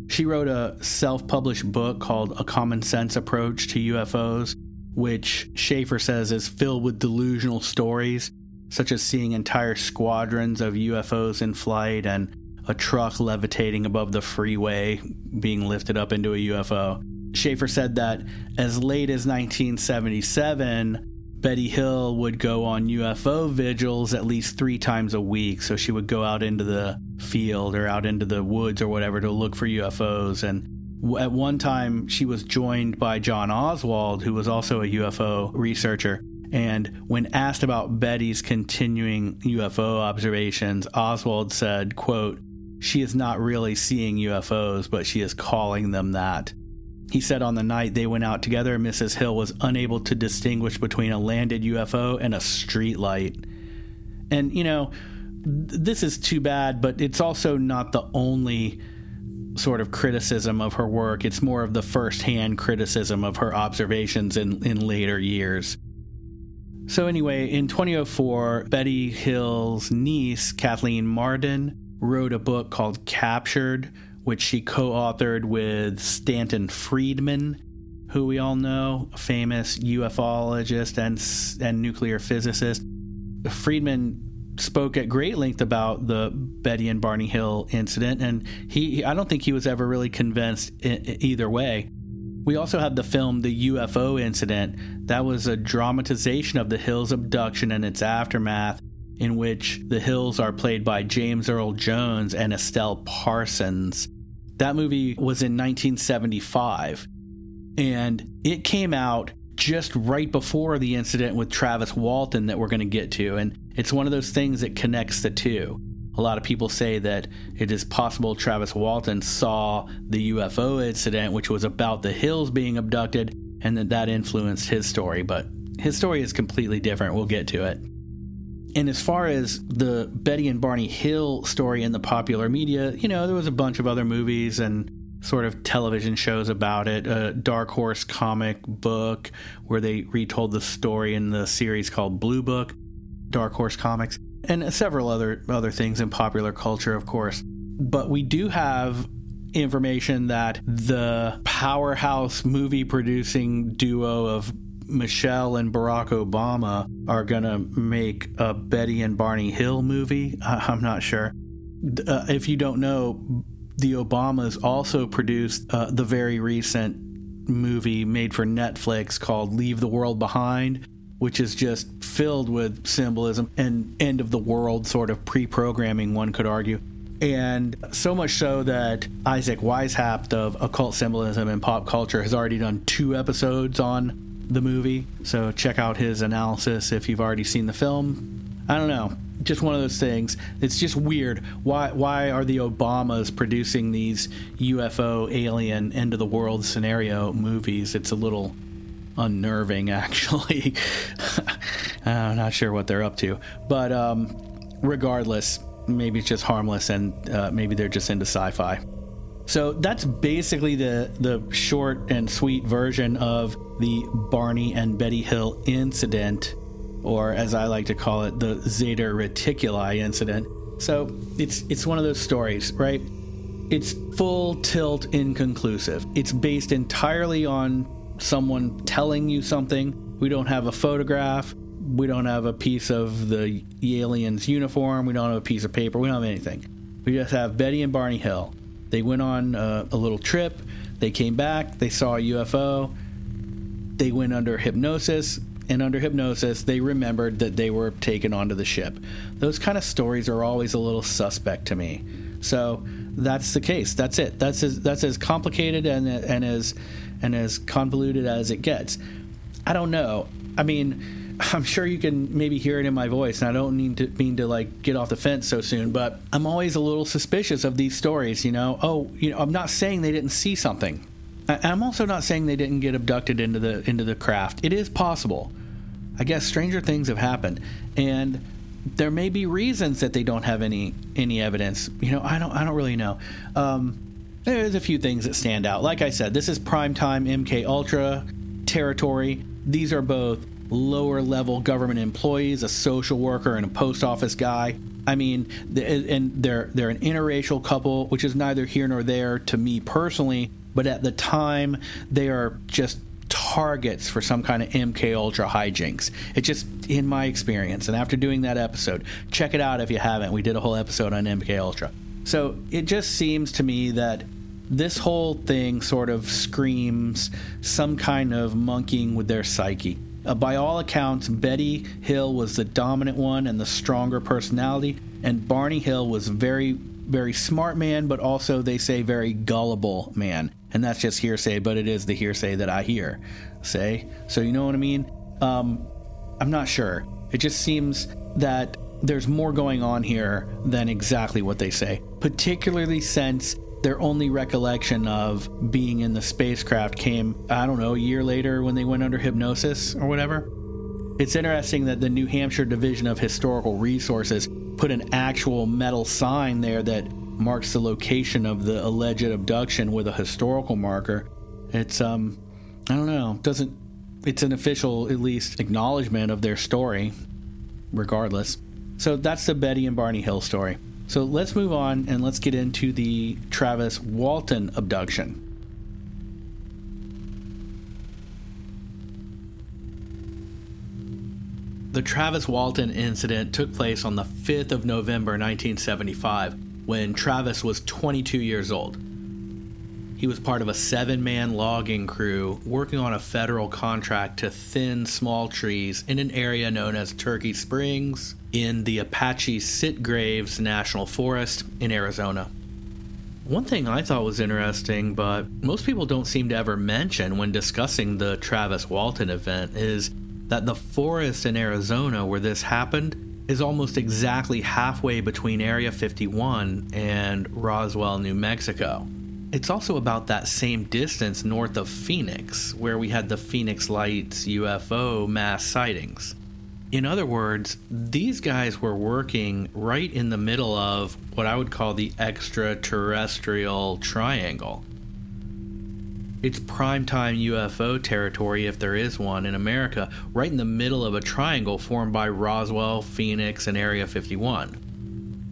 She wrote a self published book called A Common Sense Approach to UFOs, which Sheaffer says is filled with delusional stories, such as seeing entire squadrons of UFOs in flight and a truck levitating above the freeway being lifted up into a UFO. Sheaffer said that as late as 1977, Betty Hill would go on UFO vigils at least three times a week. So she would go out into the field or out into the woods or whatever to look for UFOs. And at one time, she was joined by John Oswald, who was also a UFO researcher. And when asked about Betty's continuing UFO observations, Oswald said, quote, she is not really seeing UFOs, but she is calling them that. He said on the night they went out together, Mrs. Hill was unable to distinguish between a landed UFO and a street light. And, you know, this is too bad, but it's also not the only sort of criticism of her work. It's more of the first-hand criticism of her observations in, in later years. So, anyway, in 2004, Betty Hill's niece, Kathleen Marden, wrote a book called Captured, which she co authored with Stanton Friedman, who we all know, a famous ufologist and, and nuclear physicist. Friedman spoke at great length about the Betty and Barney Hill incident, and he, I don't think he was ever really convinced either way. We also have the film The UFO Incident. That was a dramatization of the Hills abduction and its aftermath, in which the Hills are played by James Earl Jones and Estelle Parsons. That movie was in 1975, and it came out just right before the incident with Travis Walton that we're going to get to. And it's one of those things that connects the two. A lot of people say that it is possible Travis Walton saw the UFO incident, which was about the Hills being abducted, and that that influenced his story. But his story is completely different. We'll get to it. And as far as the Betty and Barney Hill story in the popular media, you know, there was a bunch of other movies and sort of television shows about it. A Dark Horse comic book where they retold the story in the series called Blue Book, Dark Horse Comics, and several other other things in popular culture, of course. But we do have information that the powerhouse movie producing duo of Michelle and Barack Obama are going to make a Betty and Barney Hill movie. <laughs> I'm not sure. Uh, if you don't know, the Obamas also produced uh, the very recent movie made for Netflix called Leave the World Behind, which is just filled with symbolism and end of the world sort of pre programming, one could argue. And so much so that Isaac Weishaupt of Occult Symbolism and Pop Culture has already done two episodes on the movie. So check out his analysis if you've already seen the film. I don't know. Just one of those things. It's just weird. Why why are the Obamas producing these UFO alien end of the world scenario movies? It's a little unnerving <laughs> actually. <laughs> I'm not sure what they're up to. But um, regardless, maybe it's just harmless and uh, maybe they're just into sci-fi. So that's basically the the short and sweet version of the Barney and Betty Hill incident, or as I like to call it, the Zeta Reticuli incident. So it's it's one of those stories, right? It's full tilt inconclusive. It's based entirely on someone telling you something. We don't have a photograph we don't have a piece of the alien's uniform. We don't have a piece of paper. We don't have anything. We just have Betty and Barney Hill. They went on uh, a little trip. They came back. They saw a UFO. They went under hypnosis. And under hypnosis, they remembered that they were taken onto the ship. Those kind of stories are always a little suspect to me. So that's the case. That's it. That's as, that's as complicated and, and as and as convoluted as it gets. I don't know. I mean, I'm sure you can maybe hear it in my voice, and I don't mean to mean to like get off the fence so soon, but I'm always a little suspicious of these stories. You know, oh, you know, I'm not saying they didn't see something. I'm also not saying they didn't get abducted into the into the craft. It is possible. I guess stranger things have happened, and there may be reasons that they don't have any any evidence. You know, I don't I don't really know. Um, there's a few things that stand out. Like I said, this is primetime MK Ultra territory. These are both lower level government employees, a social worker, and a post office guy. I mean, and they're they're an interracial couple, which is neither here nor there to me personally. But at the time, they are just targets for some kind of MK Ultra hijinks. It's just in my experience, and after doing that episode, check it out if you haven't. We did a whole episode on MK Ultra. So it just seems to me that this whole thing sort of screams some kind of monkeying with their psyche. Uh, by all accounts, Betty Hill was the dominant one and the stronger personality, and Barney Hill was very, very smart man, but also they say very gullible man. And that's just hearsay, but it is the hearsay that I hear. Say, so you know what I mean? Um, I'm not sure. It just seems that there's more going on here than exactly what they say, particularly since their only recollection of being in the spacecraft came, I don't know, a year later when they went under hypnosis or whatever. It's interesting that the New Hampshire Division of Historical Resources put an actual metal sign there that marks the location of the alleged abduction with a historical marker. It's um I don't know, doesn't it's an official at least acknowledgement of their story regardless. So that's the Betty and Barney Hill story. So let's move on and let's get into the Travis Walton abduction. The Travis Walton incident took place on the 5th of November 1975 when Travis was 22 years old. He was part of a seven man logging crew working on a federal contract to thin small trees in an area known as Turkey Springs in the Apache Sitgreaves National Forest in Arizona. One thing I thought was interesting, but most people don't seem to ever mention when discussing the Travis Walton event, is that the forest in Arizona where this happened is almost exactly halfway between Area 51 and Roswell, New Mexico. It's also about that same distance north of Phoenix, where we had the Phoenix Lights UFO mass sightings. In other words, these guys were working right in the middle of what I would call the extraterrestrial triangle. It's primetime UFO territory, if there is one in America, right in the middle of a triangle formed by Roswell, Phoenix, and Area 51.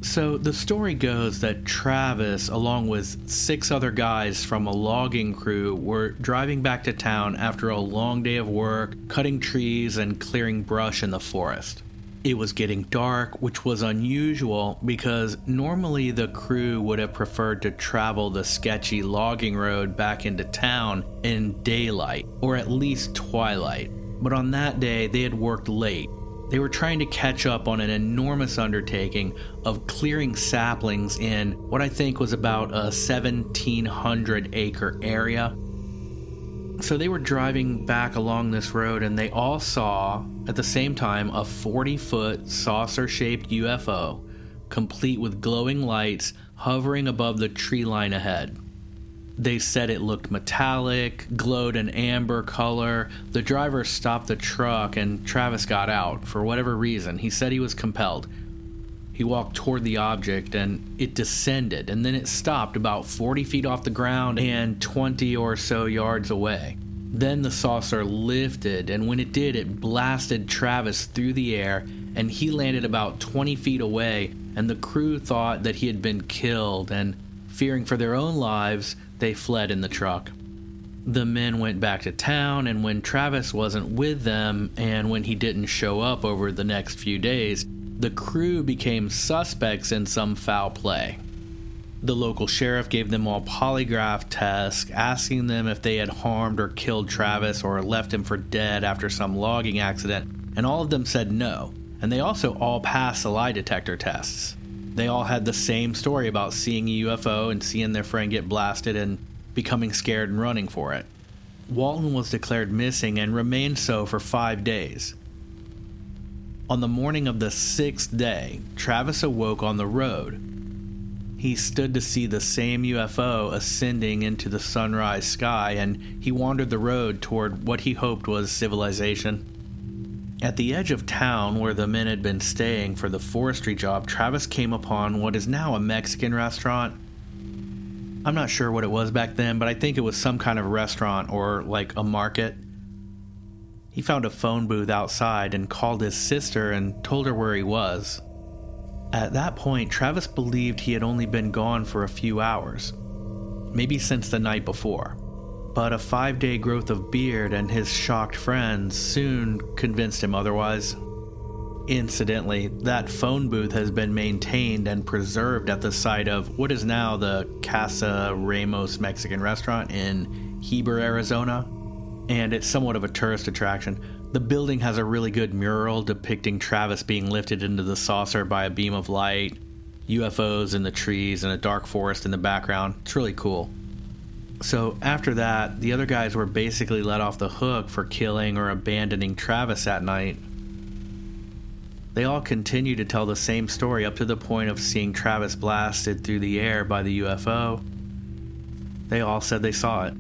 So the story goes that Travis, along with six other guys from a logging crew, were driving back to town after a long day of work, cutting trees and clearing brush in the forest. It was getting dark, which was unusual because normally the crew would have preferred to travel the sketchy logging road back into town in daylight, or at least twilight. But on that day, they had worked late They were trying to catch up on an enormous undertaking of clearing saplings in what I think was about a 1700 acre area. So they were driving back along this road and they all saw at the same time a 40 foot saucer shaped UFO, complete with glowing lights hovering above the tree line ahead. They said it looked metallic, glowed an amber color. The driver stopped the truck and Travis got out for whatever reason. He said he was compelled. He walked toward the object and it descended, and then it stopped about 40 feet off the ground and 20 or so yards away. Then the saucer lifted, and when it did, it blasted Travis through the air, and he landed about 20 feet away. And the crew thought that he had been killed, and fearing for their own lives, they fled in the truck. The men went back to town, and when Travis wasn't with them and when he didn't show up over the next few days, the crew became suspects in some foul play. The local sheriff gave them all polygraph tests, asking them if they had harmed or killed Travis or left him for dead after some logging accident, and all of them said no. And they also all passed the lie detector tests they all had the same story about seeing a UFO and seeing their friend get blasted and becoming scared and running for it. Walton was declared missing and remained so for five days. On the morning of the sixth day, Travis awoke on the road. He stood to see the same UFO ascending into the sunrise sky, and he wandered the road toward what he hoped was civilization. At the edge of town where the men had been staying for the forestry job, Travis came upon what is now a Mexican restaurant. I'm not sure what it was back then, but I think it was some kind of restaurant or like a market. He found a phone booth outside and called his sister and told her where he was. At that point, Travis believed he had only been gone for a few hours, maybe since the night before but a five day growth of beard and his shocked friends soon convinced him otherwise. Incidentally, that phone booth has been maintained and preserved at the site of what is now the Casa Ramos Mexican restaurant in Heber, Arizona, and it's somewhat of a tourist attraction. The building has a really good mural depicting Travis being lifted into the saucer by a beam of light, UFOs in the trees, and a dark forest in the background. It's really cool. So after that, the other guys were basically let off the hook for killing or abandoning Travis that night. They all continued to tell the same story up to the point of seeing Travis blasted through the air by the UFO. They all said they saw it.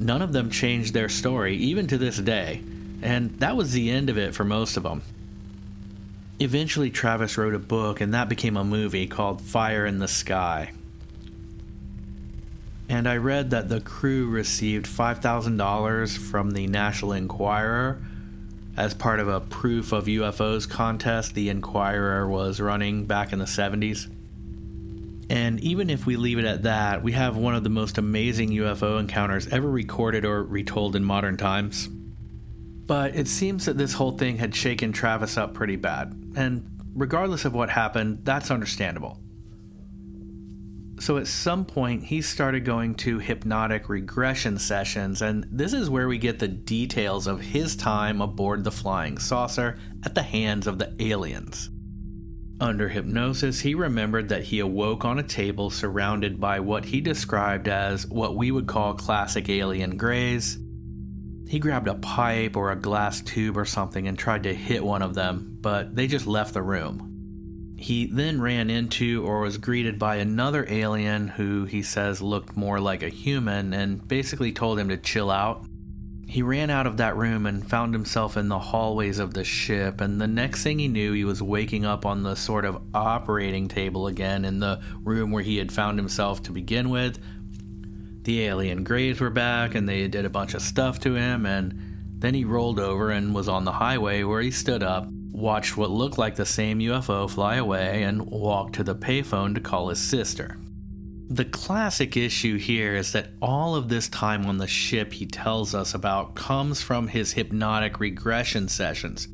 None of them changed their story, even to this day, and that was the end of it for most of them. Eventually, Travis wrote a book, and that became a movie called Fire in the Sky and I read that the crew received $5,000 from the National Enquirer as part of a proof of UFOs contest the Enquirer was running back in the 70s. And even if we leave it at that, we have one of the most amazing UFO encounters ever recorded or retold in modern times. But it seems that this whole thing had shaken Travis up pretty bad, and regardless of what happened, that's understandable. So at some point, he started going to hypnotic regression sessions, and this is where we get the details of his time aboard the flying saucer at the hands of the aliens. Under hypnosis, he remembered that he awoke on a table surrounded by what he described as what we would call classic alien greys. He grabbed a pipe or a glass tube or something and tried to hit one of them, but they just left the room. He then ran into or was greeted by another alien who he says looked more like a human and basically told him to chill out. He ran out of that room and found himself in the hallways of the ship, and the next thing he knew, he was waking up on the sort of operating table again in the room where he had found himself to begin with. The alien Greys were back, and they did a bunch of stuff to him, and then he rolled over and was on the highway where he stood up watched what looked like the same UFO fly away, and walked to the payphone to call his sister. The classic issue here is that all of this time on the ship he tells us about comes from his hypnotic regression sessions.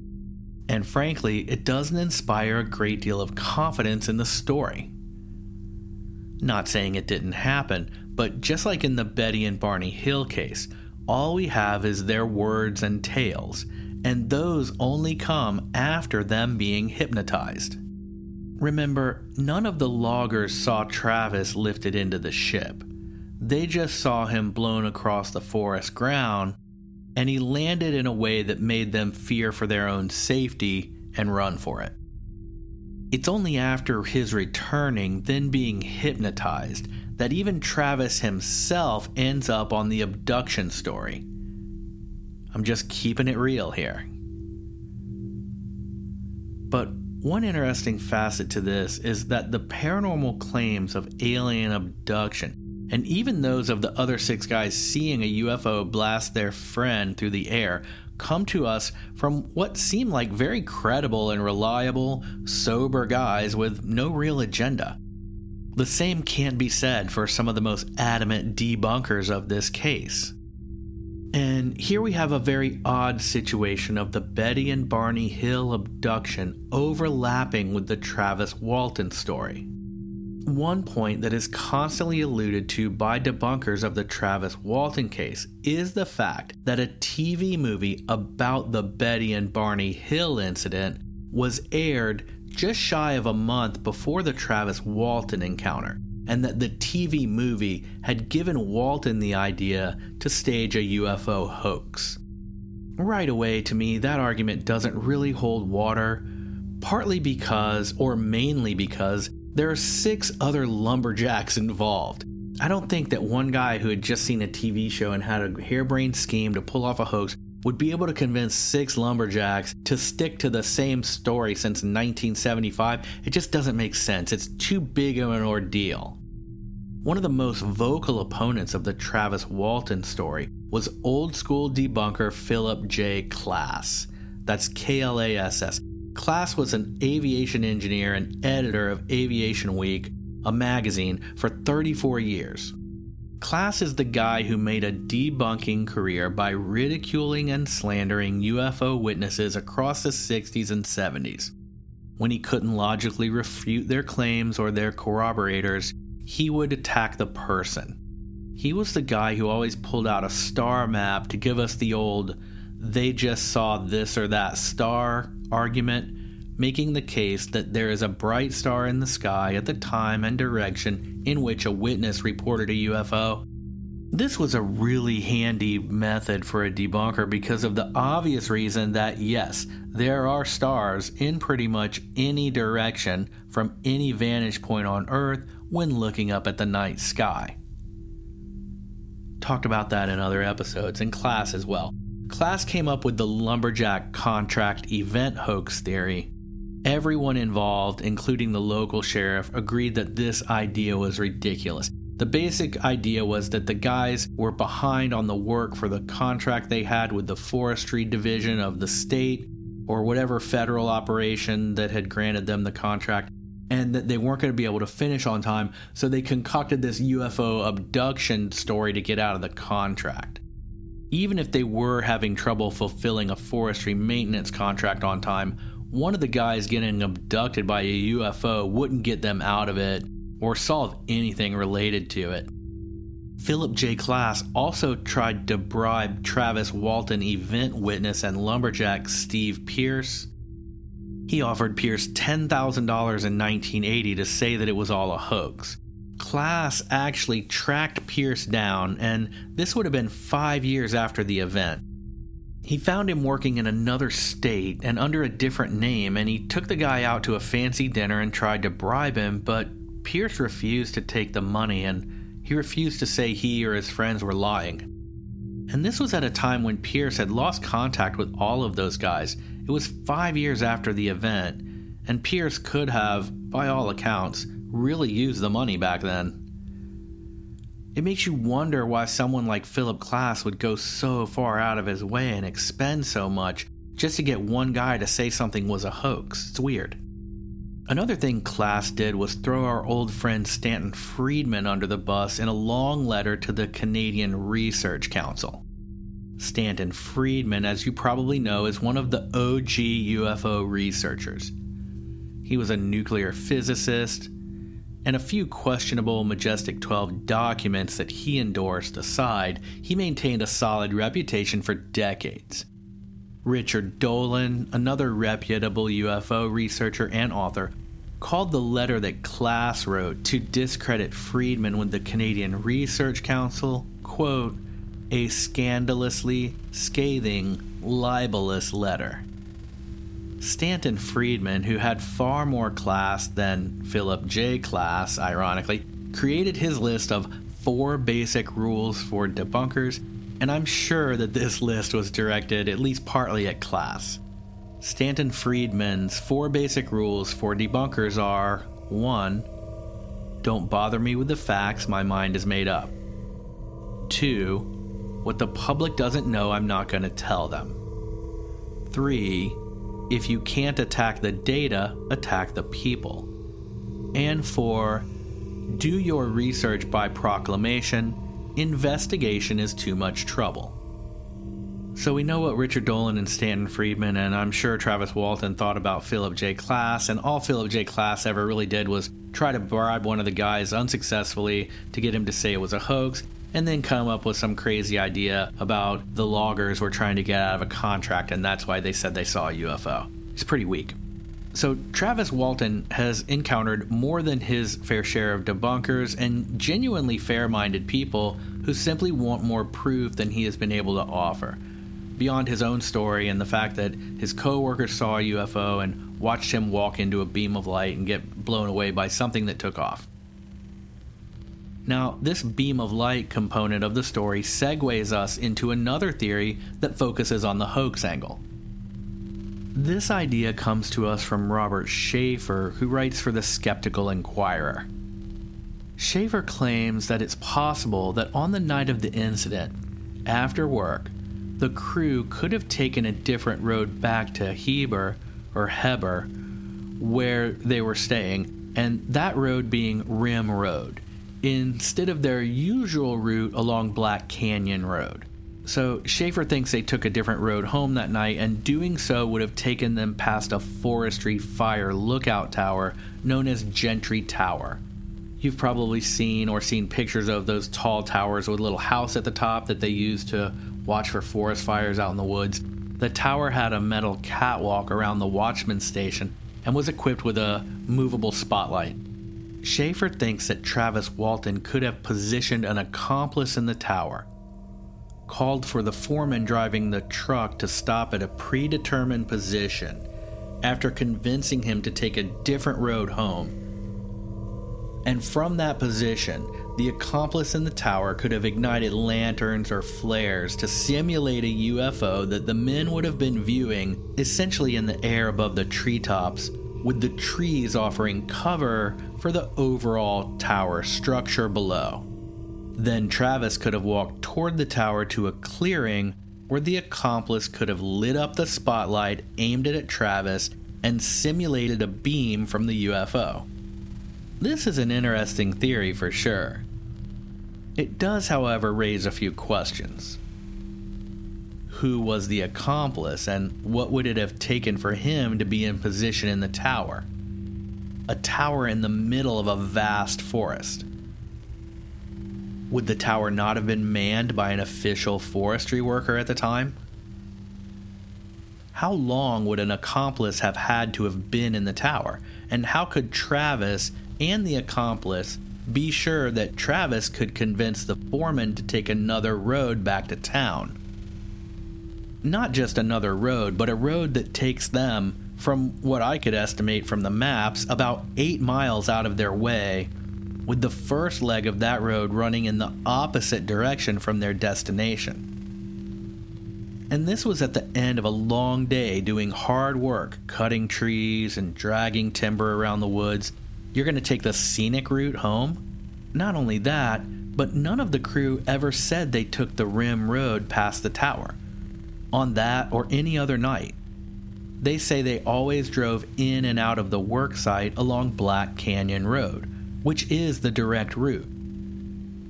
And frankly, it doesn't inspire a great deal of confidence in the story. Not saying it didn't happen, but just like in the Betty and Barney Hill case, all we have is their words and tales, and those only come after them being hypnotized. Remember, none of the loggers saw Travis lifted into the ship. They just saw him blown across the forest ground, and he landed in a way that made them fear for their own safety and run for it. It's only after his returning, then being hypnotized, that even Travis himself ends up on the abduction story. I'm just keeping it real here. But one interesting facet to this is that the paranormal claims of alien abduction, and even those of the other six guys seeing a UFO blast their friend through the air, come to us from what seem like very credible and reliable, sober guys with no real agenda. The same can't be said for some of the most adamant debunkers of this case. And here we have a very odd situation of the Betty and Barney Hill abduction overlapping with the Travis Walton story. One point that is constantly alluded to by debunkers of the Travis Walton case is the fact that a TV movie about the Betty and Barney Hill incident was aired just shy of a month before the Travis Walton encounter and that the TV movie had given Walton the idea to stage a UFO hoax. Right away, to me, that argument doesn't really hold water, partly because, or mainly because, there are six other lumberjacks involved. I don't think that one guy who had just seen a TV show and had a harebrained scheme to pull off a hoax would be able to convince six lumberjacks to stick to the same story since 1975. It just doesn't make sense. It's too big of an ordeal. One of the most vocal opponents of the Travis Walton story was old school debunker Philip J. Klass. That's K L A S S. Klass was an aviation engineer and editor of Aviation Week, a magazine, for 34 years. Klass is the guy who made a debunking career by ridiculing and slandering UFO witnesses across the 60s and 70s. When he couldn't logically refute their claims or their corroborators, he would attack the person. He was the guy who always pulled out a star map to give us the old, they just saw this or that star argument, making the case that there is a bright star in the sky at the time and direction in which a witness reported a UFO. This was a really handy method for a debunker because of the obvious reason that, yes, there are stars in pretty much any direction from any vantage point on Earth when looking up at the night sky. Talked about that in other episodes, in Klass as well. Klass came up with the lumberjack contract event hoax theory. Everyone involved, including the local sheriff, agreed that this idea was ridiculous. The basic idea was that the guys were behind on the work for the contract they had with the forestry division of the state or whatever federal operation that had granted them the contract and that they weren't going to be able to finish on time, so they concocted this UFO abduction story to get out of the contract. Even if they were having trouble fulfilling a forestry maintenance contract on time, one of the guys getting abducted by a UFO wouldn't get them out of it or solve anything related to it. Philip J. Klass also tried to bribe Travis Walton event witness and lumberjack Steve Pierce he offered Pierce $10,000 in 1980 to say that it was all a hoax. Klass actually tracked Pierce down, and this would have been five years after the event. He found him working in another state and under a different name, and he took the guy out to a fancy dinner and tried to bribe him, but Pierce refused to take the money and he refused to say he or his friends were lying. And this was at a time when Pierce had lost contact with all of those guys it was five years after the event, and Pierce could have, by all accounts, really used the money back then. It makes you wonder why someone like Philip Klass would go so far out of his way and expend so much just to get one guy to say something was a hoax. It's weird. Another thing Klass did was throw our old friend Stanton Friedman under the bus in a long letter to the Canadian Research Council. Stanton Friedman, as you probably know, is one of the OG UFO researchers. He was a nuclear physicist, and a few questionable Majestic 12 documents that he endorsed aside, he maintained a solid reputation for decades. Richard Dolan, another reputable UFO researcher and author, called the letter that Klass wrote to discredit Friedman with the Canadian Research Council, quote, a scandalously scathing, libelous letter. Stanton Friedman, who had far more class than Philip J. Klass, ironically, created his list of four basic rules for debunkers, and I'm sure that this list was directed at least partly at Klass. Stanton Friedman's four basic rules for debunkers are 1. Don't bother me with the facts, my mind is made up. 2. What the public doesn't know, I'm not going to tell them. 3. If you can't attack the data, attack the people. And 4. Do your research by proclamation. Investigation is too much trouble. So we know what Richard Dolan and Stanton Friedman and I'm sure Travis Walton thought about Philip J. Klass, and all Philip J. Klass ever really did was try to bribe one of the guys unsuccessfully to get him to say it was a hoax, and then come up with some crazy idea about the loggers were trying to get out of a contract, and that's why they said they saw a UFO. It's pretty weak. So, Travis Walton has encountered more than his fair share of debunkers and genuinely fair minded people who simply want more proof than he has been able to offer beyond his own story and the fact that his coworkers saw a UFO and watched him walk into a beam of light and get blown away by something that took off. Now, this beam of light component of the story segues us into another theory that focuses on the hoax angle. This idea comes to us from Robert Sheaffer, who writes for the Skeptical Inquirer. Sheaffer claims that it's possible that on the night of the incident, after work, the crew could have taken a different road back to Heber or Heber, where they were staying, and that road being Rim Road, instead of their usual route along Black Canyon Road. So Sheaffer thinks they took a different road home that night, and doing so would have taken them past a forestry fire lookout tower known as Gentry Tower. You've probably seen or seen pictures of those tall towers with a little house at the top that they use to watch for forest fires out in the woods. The tower had a metal catwalk around the watchman station and was equipped with a movable spotlight. Sheaffer thinks that Travis Walton could have positioned an accomplice in the tower, called for the foreman driving the truck to stop at a predetermined position after convincing him to take a different road home. And from that position, the accomplice in the tower could have ignited lanterns or flares to simulate a UFO that the men would have been viewing essentially in the air above the treetops, with the trees offering cover for the overall tower structure below. Then Travis could have walked toward the tower to a clearing where the accomplice could have lit up the spotlight aimed it at Travis and simulated a beam from the UFO. This is an interesting theory for sure. It does, however, raise a few questions. Who was the accomplice, and what would it have taken for him to be in position in the tower? A tower in the middle of a vast forest. Would the tower not have been manned by an official forestry worker at the time? How long would an accomplice have had to have been in the tower? And how could Travis and the accomplice be sure that Travis could convince the foreman to take another road back to town. Not just another road, but a road that takes them, from what I could estimate from the maps, about eight miles out of their way, with the first leg of that road running in the opposite direction from their destination. And this was at the end of a long day doing hard work, cutting trees and dragging timber around the woods you're going to take the scenic route home? Not only that, but none of the crew ever said they took the rim road past the tower on that or any other night. They say they always drove in and out of the work site along Black Canyon Road, which is the direct route.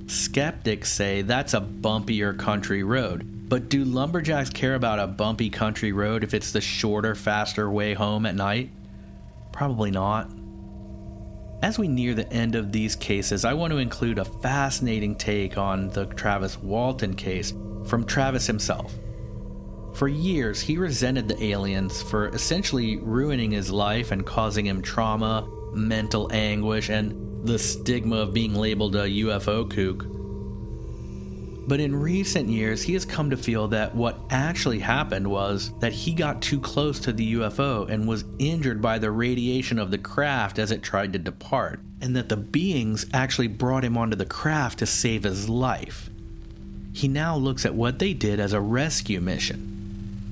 Skeptics say that's a bumpier country road, but do lumberjacks care about a bumpy country road if it's the shorter, faster way home at night? Probably not. As we near the end of these cases, I want to include a fascinating take on the Travis Walton case from Travis himself. For years, he resented the aliens for essentially ruining his life and causing him trauma, mental anguish, and the stigma of being labeled a UFO kook. But in recent years, he has come to feel that what actually happened was that he got too close to the UFO and was injured by the radiation of the craft as it tried to depart, and that the beings actually brought him onto the craft to save his life. He now looks at what they did as a rescue mission.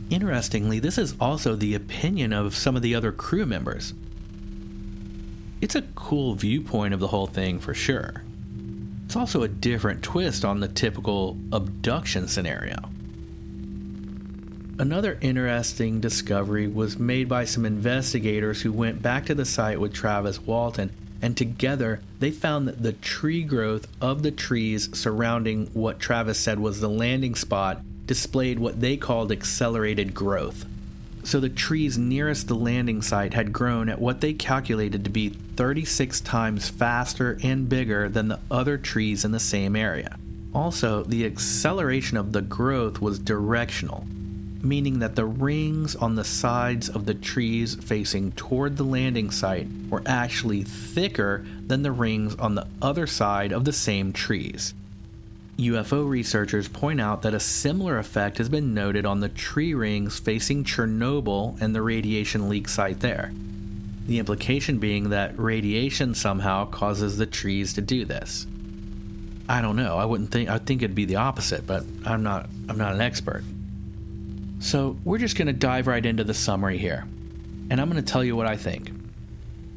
Interestingly, this is also the opinion of some of the other crew members. It's a cool viewpoint of the whole thing for sure. It's also a different twist on the typical abduction scenario. Another interesting discovery was made by some investigators who went back to the site with Travis Walton, and together they found that the tree growth of the trees surrounding what Travis said was the landing spot displayed what they called accelerated growth so the trees nearest the landing site had grown at what they calculated to be 36 times faster and bigger than the other trees in the same area. Also, the acceleration of the growth was directional, meaning that the rings on the sides of the trees facing toward the landing site were actually thicker than the rings on the other side of the same trees. UFO researchers point out that a similar effect has been noted on the tree rings facing Chernobyl and the radiation leak site there. The implication being that radiation somehow causes the trees to do this. I don't know. I wouldn't think I think it'd be the opposite, but I'm not I'm not an expert. So, we're just going to dive right into the summary here. And I'm going to tell you what I think.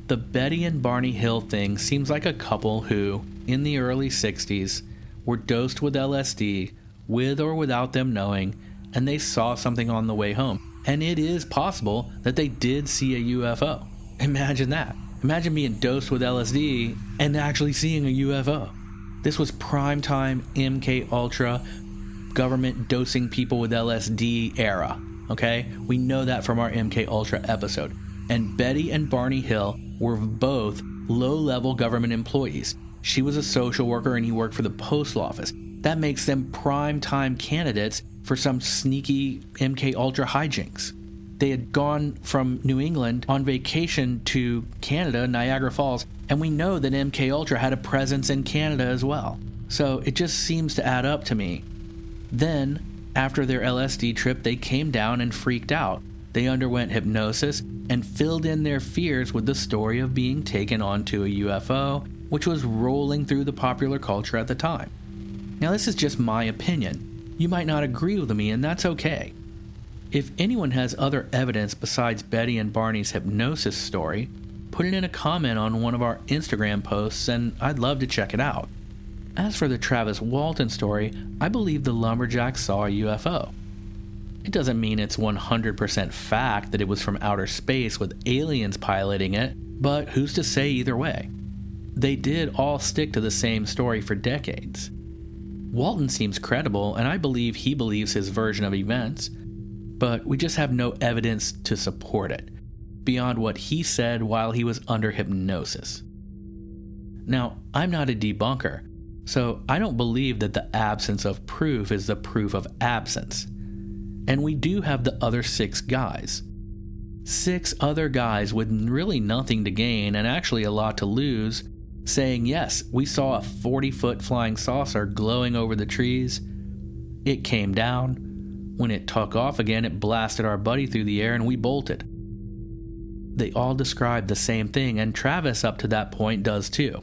The Betty and Barney Hill thing seems like a couple who, in the early 60s, were dosed with LSD, with or without them knowing, and they saw something on the way home. And it is possible that they did see a UFO. Imagine that. Imagine being dosed with LSD and actually seeing a UFO. This was prime time MK Ultra government dosing people with LSD era. Okay? We know that from our MK Ultra episode. And Betty and Barney Hill were both low level government employees. She was a social worker and he worked for the postal office. That makes them prime time candidates for some sneaky MK Ultra hijinks. They had gone from New England on vacation to Canada, Niagara Falls, and we know that MK Ultra had a presence in Canada as well. So it just seems to add up to me. Then, after their LSD trip, they came down and freaked out. They underwent hypnosis and filled in their fears with the story of being taken onto a UFO which was rolling through the popular culture at the time. Now, this is just my opinion. You might not agree with me, and that's okay. If anyone has other evidence besides Betty and Barney's hypnosis story, put it in a comment on one of our Instagram posts, and I'd love to check it out. As for the Travis Walton story, I believe the lumberjack saw a UFO. It doesn't mean it's 100% fact that it was from outer space with aliens piloting it, but who's to say either way? They did all stick to the same story for decades. Walton seems credible, and I believe he believes his version of events, but we just have no evidence to support it, beyond what he said while he was under hypnosis. Now, I'm not a debunker, so I don't believe that the absence of proof is the proof of absence. And we do have the other six guys. Six other guys with really nothing to gain and actually a lot to lose saying, Yes, we saw a 40 foot flying saucer glowing over the trees. It came down. When it took off again, it blasted our buddy through the air and we bolted. They all describe the same thing, and Travis, up to that point, does too.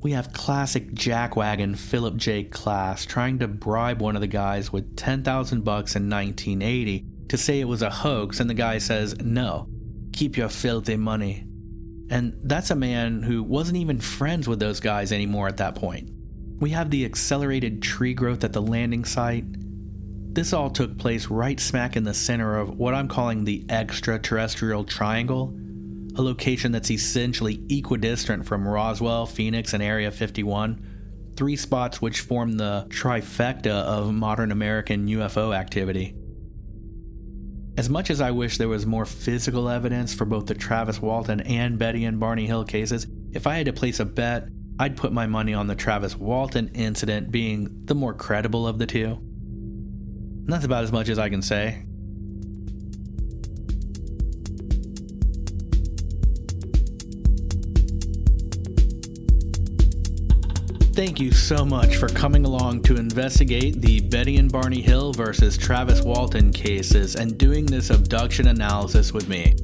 We have classic jackwagon Philip J. Klass trying to bribe one of the guys with 10,000 bucks in 1980 to say it was a hoax, and the guy says, No, keep your filthy money. And that's a man who wasn't even friends with those guys anymore at that point. We have the accelerated tree growth at the landing site. This all took place right smack in the center of what I'm calling the extraterrestrial triangle, a location that's essentially equidistant from Roswell, Phoenix, and Area 51, three spots which form the trifecta of modern American UFO activity. As much as I wish there was more physical evidence for both the Travis Walton and Betty and Barney Hill cases, if I had to place a bet, I'd put my money on the Travis Walton incident being the more credible of the two. That's about as much as I can say. Thank you so much for coming along to investigate the Betty and Barney Hill versus Travis Walton cases and doing this abduction analysis with me.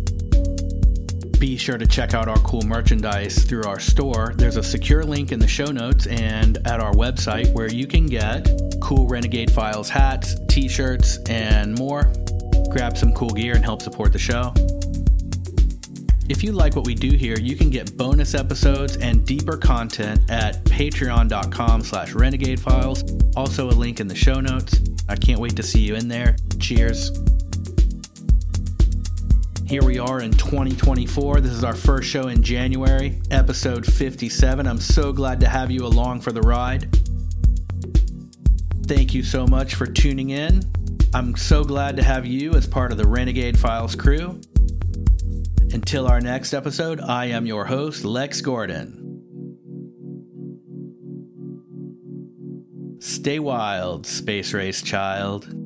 Be sure to check out our cool merchandise through our store. There's a secure link in the show notes and at our website where you can get cool Renegade Files hats, t shirts, and more. Grab some cool gear and help support the show. If you like what we do here, you can get bonus episodes and deeper content at patreon.com slash renegade files. Also a link in the show notes. I can't wait to see you in there. Cheers. Here we are in 2024. This is our first show in January, episode 57. I'm so glad to have you along for the ride. Thank you so much for tuning in. I'm so glad to have you as part of the Renegade Files crew. Until our next episode, I am your host, Lex Gordon. Stay wild, space race child.